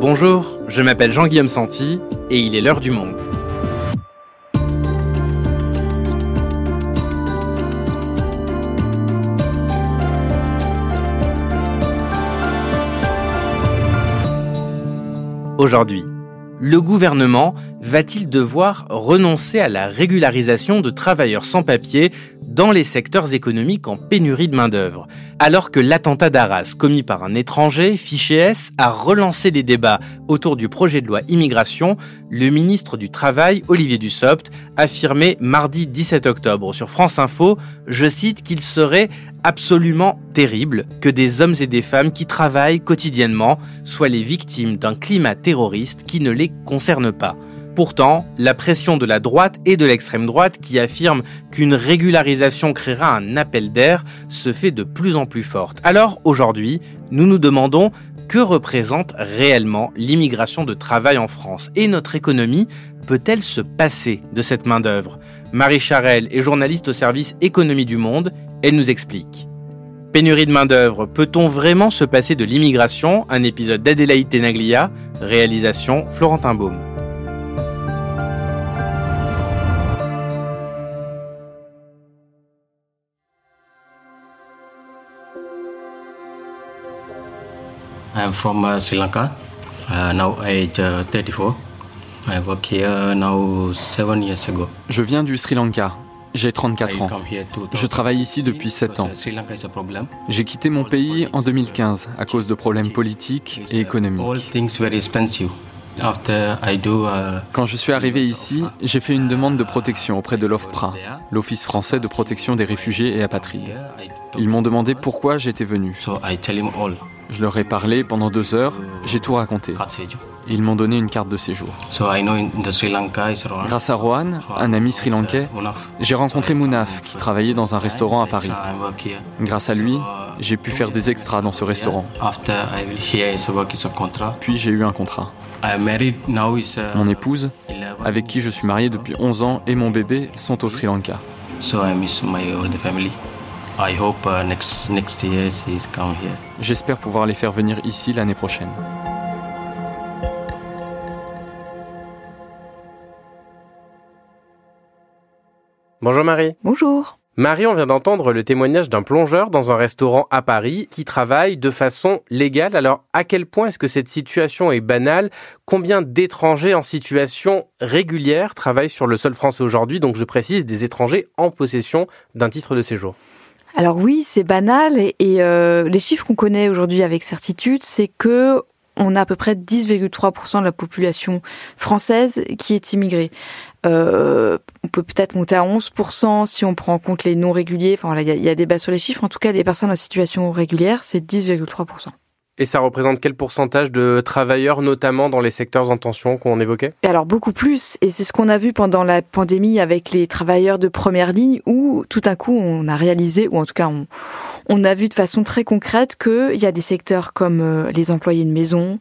Bonjour, je m'appelle Jean-Guillaume Santi et il est l'heure du monde. Aujourd'hui, le gouvernement va-t-il devoir renoncer à la régularisation de travailleurs sans papier dans les secteurs économiques en pénurie de main-d'œuvre. Alors que l'attentat d'Arras commis par un étranger, fiché S, a relancé les débats autour du projet de loi immigration, le ministre du Travail, Olivier Dussopt, affirmait mardi 17 octobre sur France Info, je cite, qu'il serait absolument terrible que des hommes et des femmes qui travaillent quotidiennement soient les victimes d'un climat terroriste qui ne les concerne pas. Pourtant, la pression de la droite et de l'extrême droite qui affirment qu'une régularisation créera un appel d'air se fait de plus en plus forte. Alors aujourd'hui, nous nous demandons que représente réellement l'immigration de travail en France et notre économie peut-elle se passer de cette main-d'œuvre? Marie Charelle est journaliste au service Économie du Monde, elle nous explique. Pénurie de main-d'œuvre, peut-on vraiment se passer de l'immigration? Un épisode d'Adélaïde Tenaglia, réalisation Florentin Baume. I'm from uh, Sri Lanka. Uh, now age 34. Uh, I work here now seven years ago. Je viens du Sri Lanka. J'ai 34 ans. Je travaille ici depuis 7 ans. J'ai quitté mon pays en 2015 à cause de problèmes politiques et économiques. Quand je suis arrivé ici, j'ai fait une demande de protection auprès de l'OFPRA, l'Office français de protection des réfugiés et apatrides. Ils m'ont demandé pourquoi j'étais venu. Je leur ai parlé pendant deux heures, j'ai tout raconté. Ils m'ont donné une carte de séjour. Grâce à Rohan, un ami sri-lankais, j'ai rencontré Mounaf qui travaillait dans un restaurant à Paris. Grâce à lui, j'ai pu faire des extras dans ce restaurant. Puis j'ai eu un contrat. Mon épouse, avec qui je suis marié depuis 11 ans, et mon bébé sont au Sri Lanka. J'espère pouvoir les faire venir ici l'année prochaine. Bonjour Marie. Bonjour. Marie, on vient d'entendre le témoignage d'un plongeur dans un restaurant à Paris qui travaille de façon légale. Alors, à quel point est-ce que cette situation est banale? Combien d'étrangers en situation régulière travaillent sur le sol français aujourd'hui? Donc, je précise, des étrangers en possession d'un titre de séjour. Alors oui, c'est banal et, euh, les chiffres qu'on connaît aujourd'hui avec certitude, c'est que on a à peu près 10,3% de la population française qui est immigrée. Euh, on peut peut-être monter à 11% si on prend en compte les non réguliers. Enfin il y, a débat sur les chiffres. En tout cas, les personnes en situation régulière, c'est 10,3%. Et ça représente quel pourcentage de travailleurs, notamment dans les secteurs en tension qu'on évoquait? Alors beaucoup plus, et c'est ce qu'on a vu pendant la pandémie avec les travailleurs de première ligne, où tout à coup on a réalisé, ou en tout cas on, on a vu de façon très concrète qu'il y a des secteurs comme euh, les employés de maison,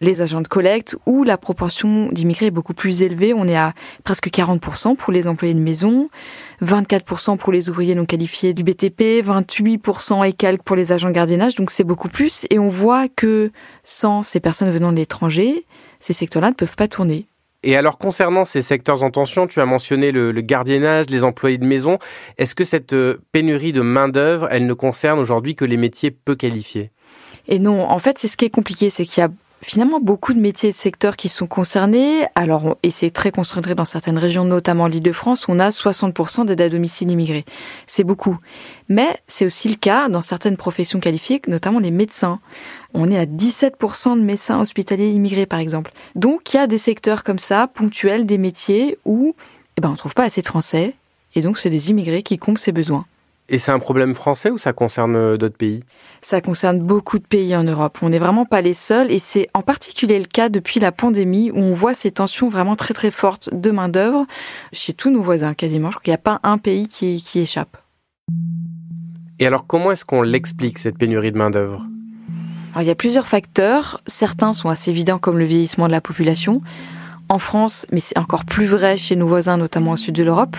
les agents de collecte, où la proportion d'immigrés est beaucoup plus élevée. On est à presque 40% pour les employés de maison, 24% pour les ouvriers non qualifiés du BTP, 28% et quelques pour les agents de gardiennage. Donc c'est beaucoup plus. Et on voit que sans ces personnes venant de l'étranger, ces secteurs-là ne peuvent pas tourner. Et alors concernant ces secteurs en tension, tu as mentionné le, le gardiennage, les employés de maison. Est-ce que cette euh, pénurie de main-d'œuvre, elle ne concerne aujourd'hui que les métiers peu qualifiés? Et non, en fait, c'est ce qui est compliqué, c'est qu'il y a finalement beaucoup de métiers et de secteurs qui sont concernés. Alors, et c'est très concentré dans certaines régions, notamment l'Île-de-France, on a 60% d'aides à domicile immigrés. C'est beaucoup. Mais c'est aussi le cas dans certaines professions qualifiées, notamment les médecins. On est à 17% de médecins hospitaliers immigrés, par exemple. Donc, il y a des secteurs comme ça, ponctuels, des métiers où eh ben, on ne trouve pas assez de Français. Et donc, c'est des immigrés qui comblent ces besoins. Et c'est un problème français ou ça concerne euh, d'autres pays? Ça concerne beaucoup de pays en Europe. On n'est vraiment pas les seuls et c'est en particulier le cas depuis la pandémie où on voit ces tensions vraiment très très fortes de main-d'œuvre chez tous nos voisins quasiment. Je crois qu'il n'y a pas un pays qui, qui échappe. Et alors comment est-ce qu'on l'explique cette pénurie de main-d'œuvre? Alors, il y a plusieurs facteurs. Certains sont assez évidents comme le vieillissement de la population. En France, mais c'est encore plus vrai chez nos voisins, notamment au sud de l'Europe,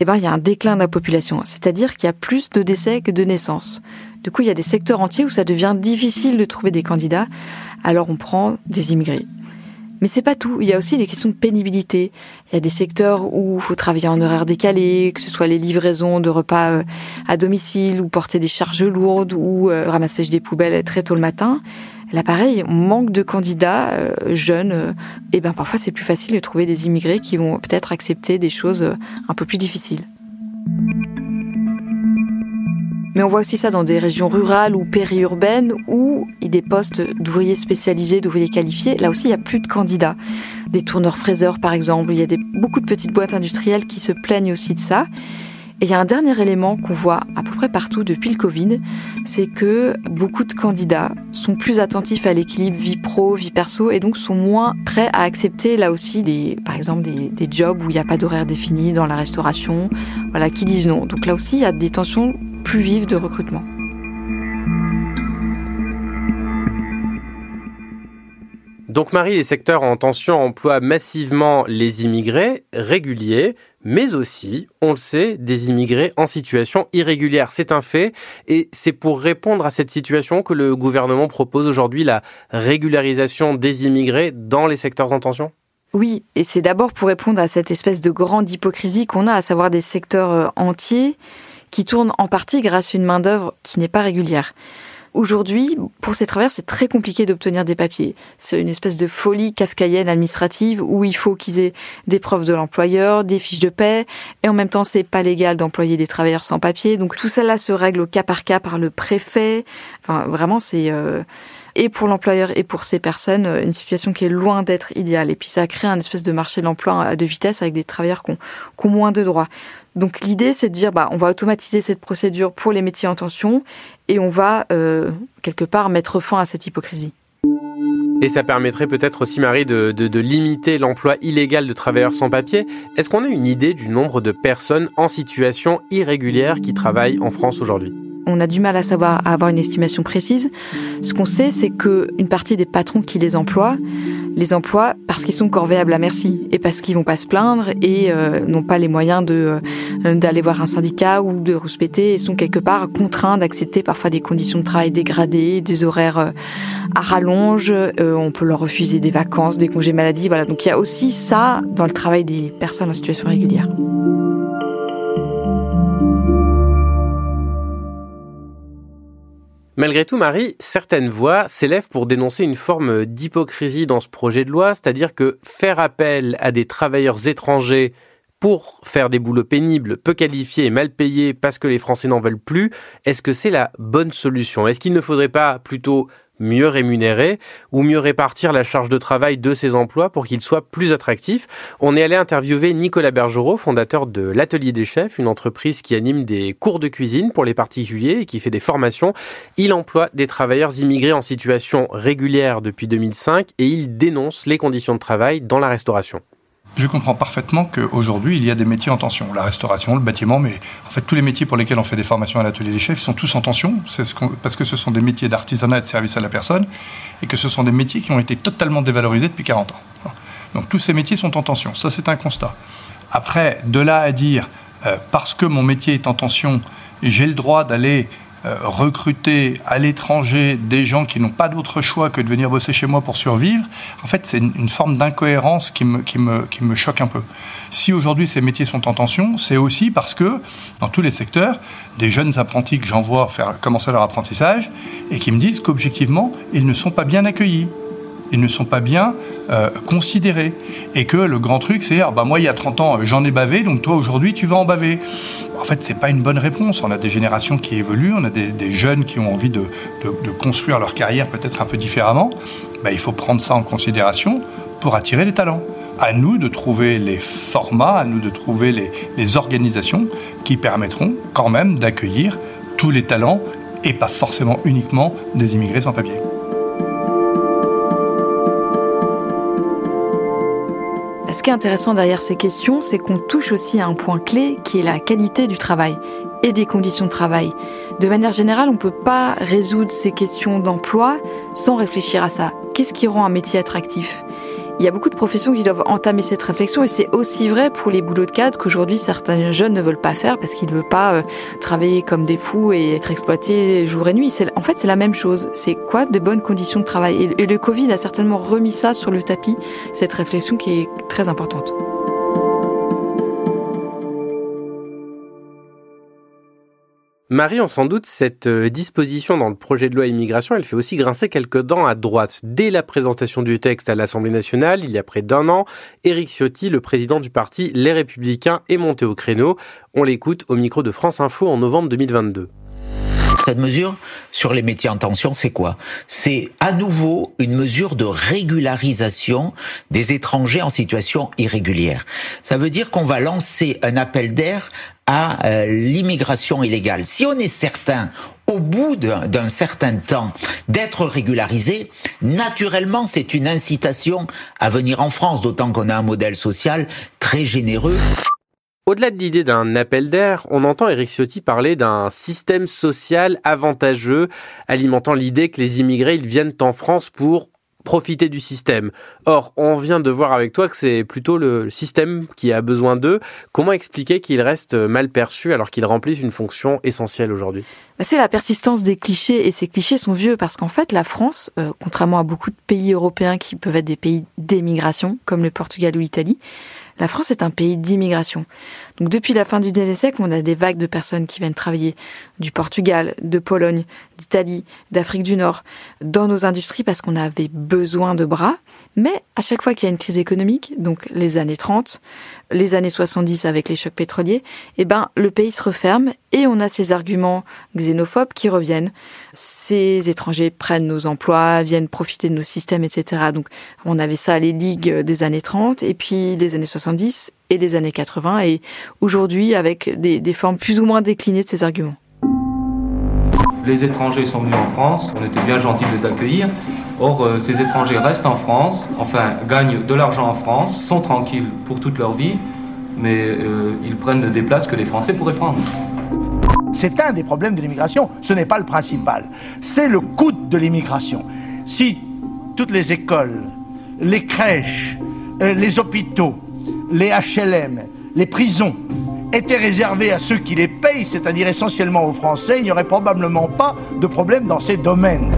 eh ben, il y a un déclin de la population, c'est-à-dire qu'il y a plus de décès que de naissances. Du coup, il y a des secteurs entiers où ça devient difficile de trouver des candidats, alors on prend des immigrés. Mais c'est pas tout. Il y a aussi les questions de pénibilité. Il y a des secteurs où il faut travailler en horaire décalé, que ce soit les livraisons de repas euh, à domicile ou porter des charges lourdes ou euh, ramasser des poubelles très tôt le matin. Là, pareil, on manque de candidats euh, jeunes. et ben parfois, c'est plus facile de trouver des immigrés qui vont peut-être accepter des choses un peu plus difficiles. Mais on voit aussi ça dans des régions rurales ou périurbaines où il y a des postes d'ouvriers spécialisés, d'ouvriers qualifiés. Là aussi, il n'y a plus de candidats. Des tourneurs-fraiseurs, par exemple. Il y a beaucoup de petites boîtes industrielles qui se plaignent aussi de ça. Et il y a un dernier élément qu'on voit à peu près partout depuis le Covid, c'est que beaucoup de candidats sont plus attentifs à l'équilibre vie pro, vie perso, et donc sont moins prêts à accepter là aussi des, par exemple des, des jobs où il n'y a pas d'horaire défini dans la restauration, voilà, qui disent non. Donc là aussi, il y a des tensions plus vive de recrutement. Donc Marie, les secteurs en tension emploient massivement les immigrés réguliers, mais aussi, on le sait, des immigrés en situation irrégulière. C'est un fait, et c'est pour répondre à cette situation que le gouvernement propose aujourd'hui la régularisation des immigrés dans les secteurs en tension oui, et c'est d'abord pour répondre à cette espèce de grande hypocrisie qu'on a, à savoir des secteurs euh, entiers qui tournent en partie grâce à une main-d'œuvre qui n'est pas régulière. Aujourd'hui, pour ces travailleurs, c'est très compliqué d'obtenir des papiers. C'est une espèce de folie kafkaïenne administrative où il faut qu'ils aient des preuves de l'employeur, des fiches de paie, et en même temps, c'est pas légal d'employer des travailleurs sans papier. Donc tout cela se règle au cas par cas par le préfet. Enfin, vraiment, c'est euh, et pour l'employeur et pour ces personnes une situation qui est loin d'être idéale. Et puis ça crée un espèce de marché de l'emploi à deux vitesses avec des travailleurs qui ont, qui ont moins de droits. Donc l'idée, c'est de dire, bah, on va automatiser cette procédure pour les métiers en tension et on va euh, quelque part mettre fin à cette hypocrisie. Et ça permettrait peut-être aussi, Marie, de, de limiter l'emploi illégal de travailleurs sans papier. Est-ce qu'on a une idée du nombre de personnes en situation irrégulière qui travaillent en France aujourd'hui? On a du mal à savoir, à avoir une estimation précise. Ce qu'on sait, c'est qu'une partie des patrons qui les emploient, les emploient parce qu'ils sont corvéables à merci et parce qu'ils vont pas se plaindre et euh, n'ont pas les moyens de euh, d'aller voir un syndicat ou de rouspéter et sont quelque part contraints d'accepter parfois des conditions de travail dégradées, des horaires euh, à rallonge, on peut leur refuser des vacances, des congés maladie, voilà. Donc il y a aussi ça dans le travail des personnes en situation régulière. Malgré tout, Marie, certaines voix s'élèvent pour dénoncer une forme d'hypocrisie dans ce projet de loi, c'est-à-dire que faire appel à des travailleurs étrangers pour faire des boulots pénibles, peu qualifiés et mal payés parce que les Français n'en veulent plus, est-ce que c'est la bonne solution? Est-ce qu'il ne faudrait pas plutôt mieux rémunérer ou mieux répartir la charge de travail de ces emplois pour qu'ils soient plus attractifs. On est allé interviewer Nicolas Bergerot, fondateur de l'Atelier des Chefs, une entreprise qui anime des cours de cuisine pour les particuliers et qui fait des formations. Il emploie des travailleurs immigrés en situation régulière depuis 2005 et il dénonce les conditions de travail dans la restauration je comprends parfaitement qu'aujourd'hui, il y a des métiers en tension. La restauration, le bâtiment, mais en fait, tous les métiers pour lesquels on fait des formations à l'atelier des chefs sont tous en tension, parce que ce sont des métiers d'artisanat et de service à la personne, et que ce sont des métiers qui ont été totalement dévalorisés depuis 40 ans. Donc tous ces métiers sont en tension. Ça, c'est un constat. Après, de là à dire, euh, parce que mon métier est en tension, j'ai le droit d'aller recruter à l'étranger des gens qui n'ont pas d'autre choix que de venir bosser chez moi pour survivre, en fait, c'est une, forme d'incohérence qui me, qui, me, qui me choque un peu. Si aujourd'hui ces métiers sont en tension, c'est aussi parce que dans tous les secteurs, des jeunes apprentis que j'envoie faire commencer leur apprentissage et qui me disent qu'objectivement, ils ne sont pas bien accueillis ils ne sont pas bien euh, considérés. Et que le grand truc, c'est ah, bah, moi, il y a 30 ans, j'en ai bavé, donc toi, aujourd'hui, tu vas en baver. En fait, c'est pas une bonne réponse. On a des générations qui évoluent, on a des, jeunes qui ont envie de, construire leur carrière peut-être un peu différemment. Bah, il faut prendre ça en considération pour attirer les talents. À nous de trouver les formats, à nous de trouver les, les organisations qui permettront quand même d'accueillir tous les talents et pas forcément uniquement des immigrés sans papier. Qui est intéressant derrière ces questions, c'est qu'on touche aussi à un point clé qui est la qualité du travail et des conditions de travail. De manière générale, on ne peut pas résoudre ces questions d'emploi sans réfléchir à ça. Qu'est-ce qui rend un métier attractif? Il y a beaucoup de professions qui doivent entamer cette réflexion et c'est aussi vrai pour les boulots de cadre qu'aujourd'hui certains jeunes ne veulent pas faire parce qu'ils ne veulent pas euh, travailler comme des fous et être exploités jour et nuit. En fait, c'est la même chose. C'est quoi de bonnes conditions de travail? Et le Covid a certainement remis ça sur le tapis, cette réflexion qui est très importante. Marie, on s'en doute, cette euh, disposition dans le projet de loi immigration, elle fait aussi grincer quelques dents à droite. Dès la présentation du texte à l'Assemblée nationale, il y a près d'un an, Éric Ciotti, le président du parti Les Républicains, est monté au créneau. On l'écoute au micro de France Info en novembre 2022. Cette mesure sur les métiers en tension, c'est quoi? C'est à nouveau une mesure de régularisation des étrangers en situation irrégulière. Ça veut dire qu'on va lancer un appel d'air à euh, l'immigration illégale. Si on est certain au bout d'un certain temps d'être régularisé, naturellement c'est une incitation à venir en France, d'autant qu'on a un modèle social très généreux. Au-delà de l'idée d'un appel d'air, on entend Eric Ciotti parler d'un système social avantageux, alimentant l'idée que les immigrés ils viennent en France pour profiter du système. Or, on vient de voir avec toi que c'est plutôt le système qui a besoin d'eux. Comment expliquer qu'ils restent mal perçus alors qu'ils remplissent une fonction essentielle aujourd'hui? Bah, C'est la persistance des clichés et ces clichés sont vieux parce qu'en fait la France, euh, contrairement à beaucoup de pays européens qui peuvent être des pays d'émigration comme le Portugal ou l'Italie, la France est un pays d'immigration. Donc depuis la fin du siècle, on a des vagues de personnes qui viennent travailler du Portugal, de Pologne, d'Italie, d'Afrique du Nord, dans nos industries parce qu'on avait besoin de bras. Mais à chaque fois qu'il y a une crise économique, donc les années 30, les années 70 avec les chocs pétroliers, eh ben, le pays se referme et on a ces arguments xénophobes qui reviennent. Ces étrangers prennent nos emplois, viennent profiter de nos systèmes, etc. Donc, on avait ça les ligues des années 30 et puis des années 70 et des années 80 et aujourd'hui avec des, des formes plus ou moins déclinées de ces arguments. Les étrangers sont venus en France, on était bien gentils de les accueillir, Or, euh, ces étrangers restent en France, enfin gagnent de l'argent en France, sont tranquilles pour toute leur vie, mais euh, ils prennent des places que les Français pourraient prendre. C'est un des problèmes de l'immigration, ce n'est pas le principal. C'est le coût de l'immigration. Si toutes les écoles, les crèches, euh, les hôpitaux, les HLM, les prisons étaient réservés à ceux qui les payent, c'est-à-dire essentiellement aux Français, il n'y aurait probablement pas de problème dans ces domaines.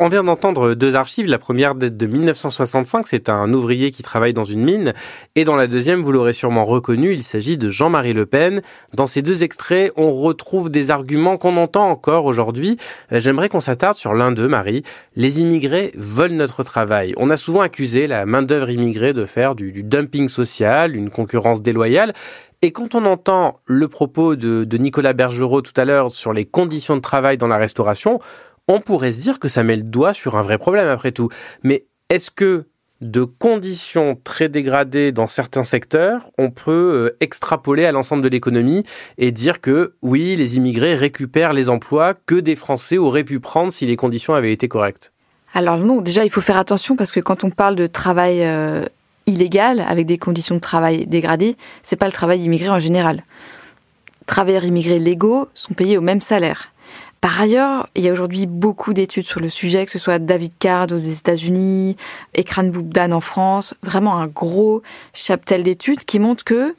On vient d'entendre deux archives. La première date de 1965, c'est un ouvrier qui travaille dans une mine. Et dans la deuxième, vous l'aurez sûrement reconnu, il s'agit de Jean-Marie Le Pen. Dans ces deux extraits, on retrouve des arguments qu'on entend encore aujourd'hui. Euh, j'aimerais qu'on s'attarde sur l'un d'eux, Marie. Les immigrés veulent notre travail. On a souvent accusé la main-d'œuvre immigrée de faire du, du dumping social, une concurrence déloyale. Et quand on entend le propos de Nicolas Bergerot tout à l'heure sur les conditions de travail dans la restauration, on pourrait se dire que ça met le doigt sur un vrai problème après tout. Mais est-ce que de conditions très dégradées dans certains secteurs, on peut euh, extrapoler à l'ensemble de l'économie et dire que oui, les immigrés récupèrent les emplois que des Français auraient pu prendre si les conditions avaient été correctes? Alors non, déjà il faut faire attention parce que quand on parle de travail euh, illégal avec des conditions de travail dégradées, c'est pas le travail immigré en général. Travailleurs immigrés légaux sont payés au même salaire. Par ailleurs, il y a aujourd'hui beaucoup d'études sur le sujet, que ce soit David Card aux États-Unis, Ekran Boubdan en France, vraiment un gros chaptel d'études qui montrent que,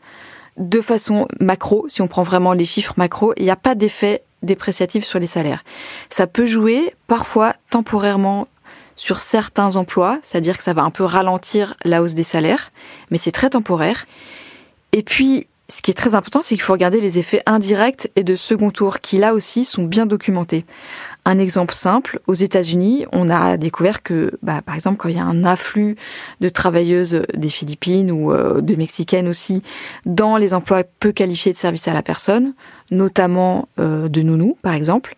de façon macro, si on prend vraiment les chiffres macro, il n'y a pas d'effet dépréciatif sur les salaires. Ça peut jouer parfois temporairement sur certains emplois, c'est-à-dire que ça va un peu ralentir la hausse des salaires, mais c'est très temporaire. Et puis, ce qui est très important, c'est qu'il faut regarder les effets indirects et de second tour qui, là aussi, sont bien documentés. Un exemple simple, aux États-Unis, on a découvert que, bah, par exemple, quand il y a un afflux de travailleuses des Philippines ou euh, de Mexicaines aussi dans les emplois peu qualifiés de service à la personne, notamment euh, de nounous, par exemple,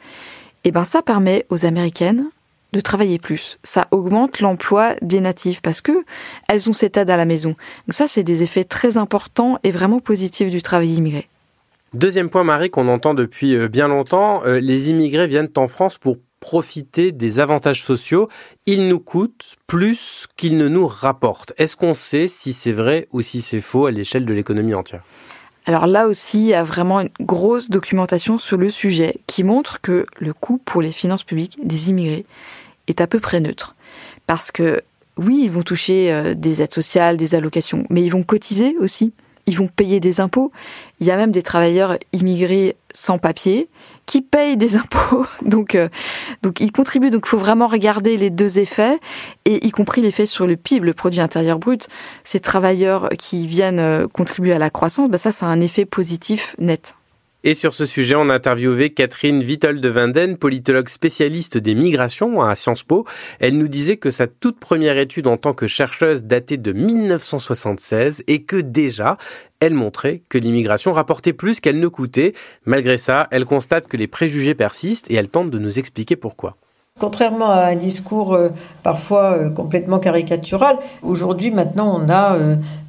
et eh ben ça permet aux Américaines de travailler plus. Ça augmente l'emploi des natifs parce que elles ont cette aide à la maison. Donc ça, c'est des effets très importants et vraiment positifs du travail immigré. Deuxième point, Marie, qu'on entend depuis euh, bien longtemps, euh, les immigrés viennent en France pour profiter des avantages sociaux. Ils nous coûtent plus qu'ils ne nous rapportent. Est-ce qu'on sait si c'est vrai ou si c'est faux à l'échelle de l'économie entière? Alors là aussi, il y a vraiment une grosse documentation sur le sujet qui montre que le coût pour les finances publiques des immigrés est à peu près neutre. Parce que oui, ils vont toucher euh, des aides sociales, des allocations, mais ils vont cotiser aussi, ils vont payer des impôts. Il y a même des travailleurs immigrés sans papier qui payent des impôts. Donc, euh, donc ils contribuent. Donc, il faut vraiment regarder les deux effets, et y compris l'effet sur le PIB, le produit intérieur brut. Ces travailleurs qui viennent euh, contribuer à la croissance, ben ça, ça a un effet positif net. Et sur ce sujet, on a interviewé Catherine Vittel de Vanden, politologue spécialiste des migrations à Sciences Po. Elle nous disait que sa toute première étude en tant que chercheuse datait de 1976 et que déjà, elle montrait que l'immigration rapportait plus qu'elle ne coûtait. Malgré ça, elle constate que les préjugés persistent et elle tente de nous expliquer pourquoi. Contrairement à un discours euh, parfois euh, complètement caricatural, aujourd'hui maintenant on a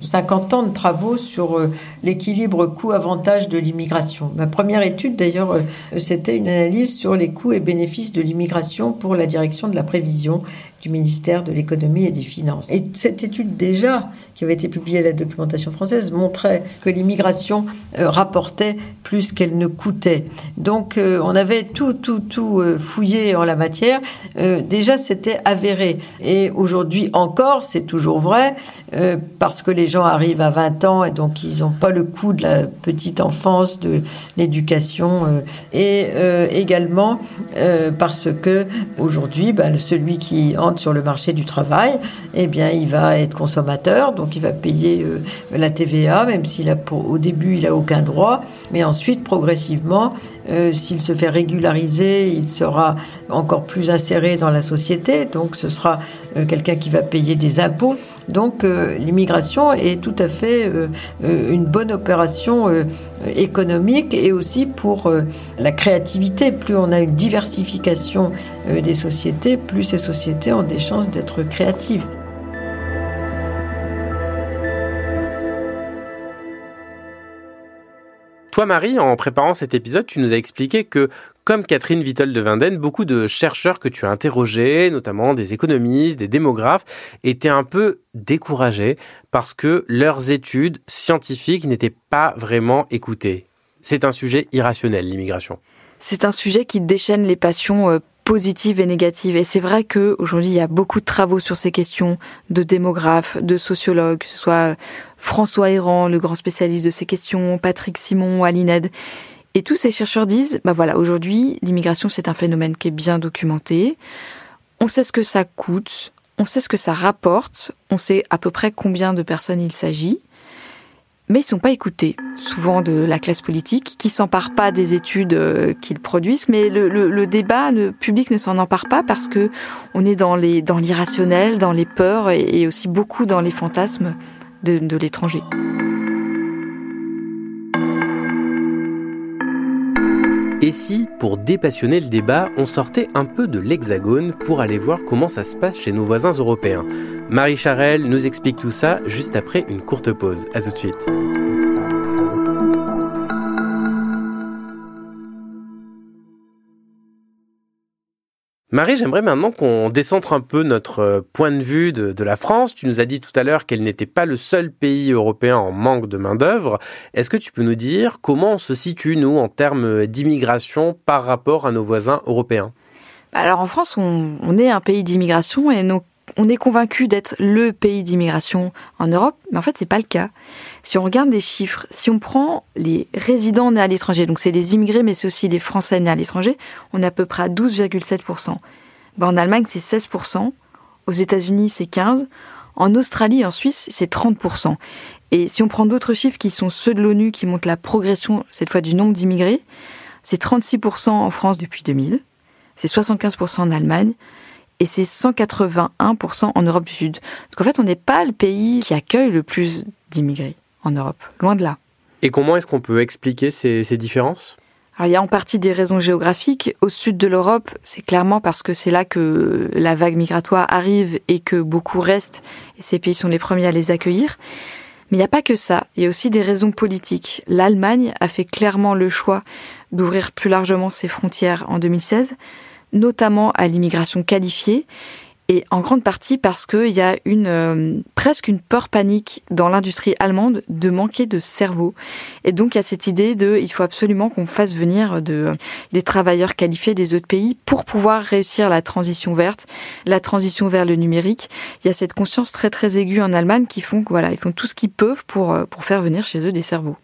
50 euh, ans de travaux sur l'équilibre coût-avantage de l'immigration. Ma première étude d'ailleurs c'était une analyse sur les coûts et bénéfices de l'immigration pour la direction de la prévision du ministère de l'économie et des finances. Et cette étude déjà, qui avait été publiée à la documentation française, montrait que l'immigration euh, rapportait plus qu'elle ne coûtait. Donc euh, on avait tout, tout, tout euh, fouillé en la matière. déjà c'était avéré. Et aujourd'hui encore, c'est toujours vrai, parce que les gens arrivent à 20 ans et donc ils n'ont pas le coût de la petite enfance, de l'éducation, et également parce que aujourd'hui, bah, celui qui sur le marché du travail, eh bien, il va être consommateur, donc il va payer euh, la TVA, même s'il a au début il a aucun droit, mais ensuite progressivement, euh, s'il se fait régulariser, il sera encore plus inséré dans la société, donc ce sera euh, quelqu'un qui va payer des impôts. Donc l'immigration est tout à fait une bonne opération économique et aussi pour la créativité. Plus on a une diversification des sociétés, plus ces sociétés ont des chances d'être créatives. Toi, Marie, en préparant cet épisode, tu nous as expliqué que, comme Catherine Vittel de Vinden, beaucoup de chercheurs que tu as interrogés, notamment des économistes, des démographes, étaient un peu découragés parce que leurs études scientifiques n'étaient pas vraiment écoutées. C'est un sujet irrationnel, l'immigration. C'est un sujet qui déchaîne les passions euh, positives et négatives. Et c'est vrai qu'aujourd'hui, il y a beaucoup de travaux sur ces questions de démographes, de sociologues, que ce soit François Héran, le grand spécialiste de ces questions, Patrick Simon, Alined. Et tous ces chercheurs disent, bah voilà, aujourd'hui, l'immigration, c'est un phénomène qui est bien documenté. On sait ce que ça coûte, on sait ce que ça rapporte, on sait à peu près combien de personnes il s'agit mais ils sont pas écoutés, souvent de la classe politique, qui s'empare pas des études euh, qu'ils produisent, mais le, débat public ne s'en empare pas parce que on est dans les dans l'irrationnel, dans les peurs et, aussi beaucoup dans les fantasmes de l'étranger. Et si, pour dépassionner le débat, on sortait un peu de l'hexagone pour aller voir comment ça se passe chez nos voisins européens? Marie Charelle nous explique tout ça juste après une courte pause. A tout de suite. Marie, j'aimerais maintenant qu'on décentre un peu notre euh, point de vue de, la France. Tu nous as dit tout à l'heure qu'elle n'était pas le seul pays européen en manque de main-d'œuvre. Est-ce que tu peux nous dire comment on se situe, nous, en termes d'immigration par rapport à nos voisins européens? Alors en France, on, est un pays d'immigration et on est convaincu d'être le pays d'immigration en Europe, mais en fait, c'est pas le cas. Si on regarde les chiffres, si on prend les résidents nés à l'étranger, donc c'est les immigrés, mais c'est aussi les Français nés à l'étranger, on est à peu près à 12,7%. Ben, en Allemagne, c'est 16%. Aux États-Unis, c'est 15%. En Australie et en Suisse, c'est 30%. Et si on prend d'autres chiffres qui sont ceux de l'ONU, qui montrent la progression, cette fois, du nombre d'immigrés, c'est 36% en France depuis 2000, c'est 75% en Allemagne, et c'est 181% en Europe du Sud. Donc en fait, on n'est pas le pays qui accueille le plus d'immigrés en Europe, loin de là. Et comment est-ce qu'on peut expliquer ces, différences? Alors, il y a en partie des raisons géographiques. Au sud de l'Europe, c'est clairement parce que c'est là que la vague migratoire arrive et que beaucoup restent, et ces pays sont les premiers à les accueillir. Mais il n'y a pas que ça, il y a aussi des raisons politiques. L'Allemagne a fait clairement le choix d'ouvrir plus largement ses frontières en 2016, notamment à l'immigration qualifiée, et en grande partie parce qu'il y a une euh, presque une peur panique dans l'industrie allemande de manquer de cerveau. Et donc il y a cette idée de il faut absolument qu'on fasse venir de, des travailleurs qualifiés des autres pays pour pouvoir réussir la transition verte, la transition vers le numérique. Il y a cette conscience très très aiguë en Allemagne qui font voilà, ils font tout ce qu'ils peuvent pour, euh, pour faire venir chez eux des cerveaux.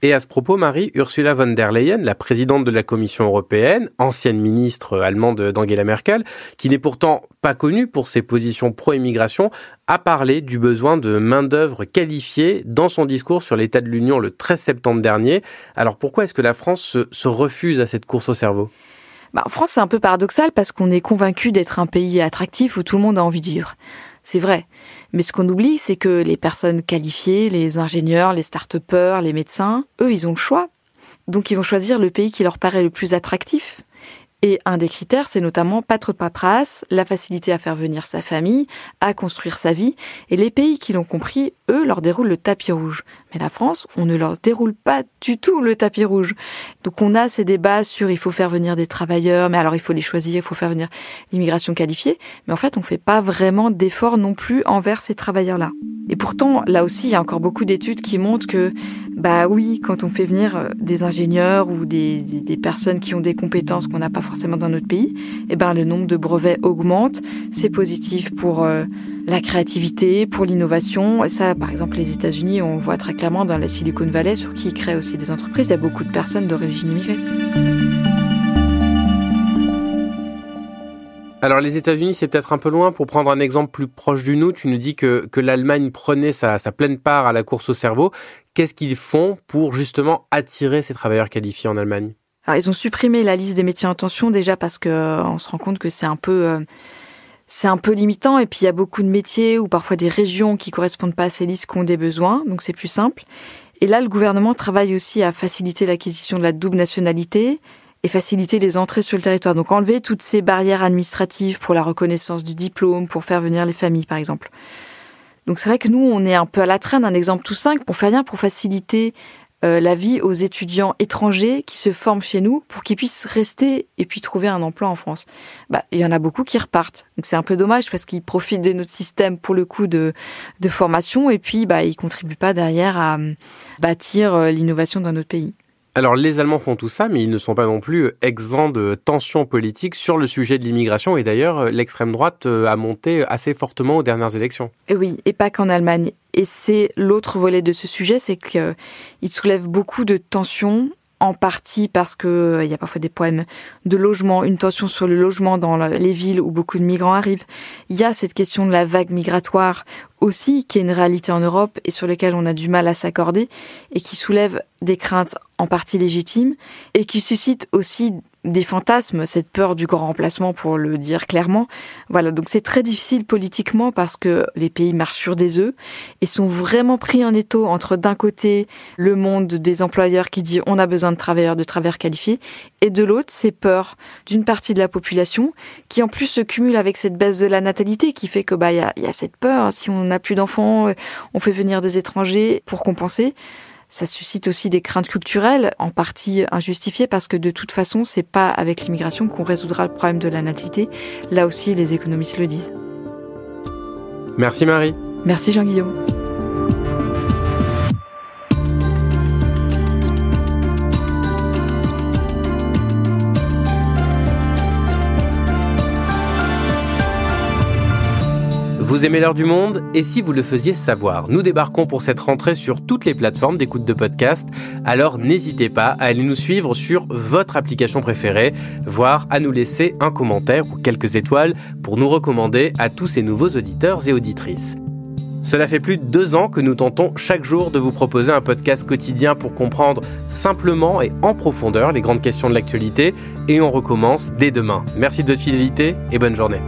Et à ce propos, Marie, Ursula von der Leyen, la présidente de la Commission européenne, ancienne ministre allemande d'Angela Merkel, qui n'est pourtant pas connue pour ses positions pro-immigration, a parlé du besoin de main-d'œuvre qualifiée dans son discours sur l'état de l'Union le 13 septembre dernier. Alors pourquoi est-ce que la France se, refuse à cette course au cerveau? Bah, En France, c'est un peu paradoxal parce qu'on est convaincu d'être un pays attractif où tout le monde a envie de vivre. C'est vrai. Mais ce qu'on oublie, c'est que les personnes qualifiées, les ingénieurs, les start-upers, les médecins, eux, ils ont le choix. Donc ils vont choisir le pays qui leur paraît le plus attractif. Et un des critères, c'est notamment pas trop de paperasse, la facilité à faire venir sa famille, à construire sa vie. Et les pays qui l'ont compris, eux, leur déroulent le tapis rouge. Mais la France, on ne leur déroule pas du tout le tapis rouge. Donc on a ces débats sur il faut faire venir des travailleurs, mais alors il faut les choisir, il faut faire venir l'immigration qualifiée. Mais en fait, on ne fait pas vraiment d'efforts non plus envers ces travailleurs-là. Et pourtant, là aussi, il y a encore beaucoup d'études qui montrent que, bah oui, quand on fait venir euh, des ingénieurs ou des, des, personnes qui ont des compétences qu'on n'a pas forcément dans notre pays, eh ben le nombre de brevets augmente. C'est positif pour euh, la créativité, pour l'innovation. Et ça, par exemple, les États-Unis, on voit très clairement dans la Silicon Valley, sur qui ils créent aussi des entreprises. Il y a beaucoup de personnes d'origine immigrée. Alors les États-Unis, c'est peut-être un peu loin. Pour prendre un exemple plus proche du nous, tu nous dis que, que l'Allemagne prenait sa, sa, pleine part à la course au cerveau. Qu'est-ce qu'ils font pour justement attirer ces travailleurs qualifiés en Allemagne? Alors ils ont supprimé la liste des métiers en tension déjà parce que euh, on se rend compte que c'est un peu euh, c'est un peu limitant et puis il y a beaucoup de métiers ou parfois des régions qui correspondent pas à ces listes qui ont des besoins, donc c'est plus simple. Et là, le gouvernement travaille aussi à faciliter l'acquisition de la double nationalité et faciliter les entrées sur le territoire. Donc enlever toutes ces barrières administratives pour la reconnaissance du diplôme, pour faire venir les familles, par exemple. Donc c'est vrai que nous, on est un peu à la traîne. Un exemple tout simple, on fait rien pour faciliter euh, la vie aux étudiants étrangers qui se forment chez nous pour qu'ils puissent rester et puis trouver un emploi en France. Bah, il y en a beaucoup qui repartent. Donc c'est un peu dommage parce qu'ils profitent de notre système pour le coup de, de formation et puis bah, ils contribuent pas derrière à bâtir euh, l'innovation dans notre pays. Alors les Allemands font tout ça, mais ils ne sont pas non plus exempts de tensions politiques sur le sujet de l'immigration. Et d'ailleurs, l'extrême droite euh, a monté assez fortement aux dernières élections. Et oui, et pas qu'en Allemagne. Et c'est l'autre volet de ce sujet, c'est qu'il soulève beaucoup de tensions en partie parce qu'il euh, y a parfois des problèmes de logement, une tension sur le logement dans les villes où beaucoup de migrants arrivent. Il y a cette question de la vague migratoire aussi, qui est une réalité en Europe et sur laquelle on a du mal à s'accorder et qui soulève des craintes en partie légitimes et qui suscite aussi des fantasmes, cette peur du grand remplacement pour le dire clairement. Voilà, donc c'est très difficile politiquement parce que les pays marchent sur des œufs et sont vraiment pris en étau entre d'un côté le monde des employeurs qui dit on a besoin de travailleurs, de travailleurs qualifiés et de l'autre ces peurs d'une partie de la population qui en plus se cumule avec cette baisse de la natalité qui fait que bah il y y a cette peur si on n'a plus d'enfants, on fait venir des étrangers pour compenser ça suscite aussi des craintes culturelles, en partie injustifiées, parce que de toute façon, c'est pas avec l'immigration qu'on résoudra le problème de la natalité. Là aussi, les économistes le disent. Merci Marie. Merci Jean-Guillaume. Vous aimez l'heure du monde? Et si vous le faisiez savoir? Nous débarquons pour cette rentrée sur toutes les plateformes d'écoute de podcast. Alors n'hésitez pas à aller nous suivre sur votre application préférée, voire à nous laisser un commentaire ou quelques étoiles pour nous recommander à tous ces nouveaux auditeurs et auditrices. Cela fait plus de deux ans que nous tentons chaque jour de vous proposer un podcast quotidien pour comprendre simplement et en profondeur les grandes questions de l'actualité et on recommence dès demain. Merci de votre fidélité et bonne journée.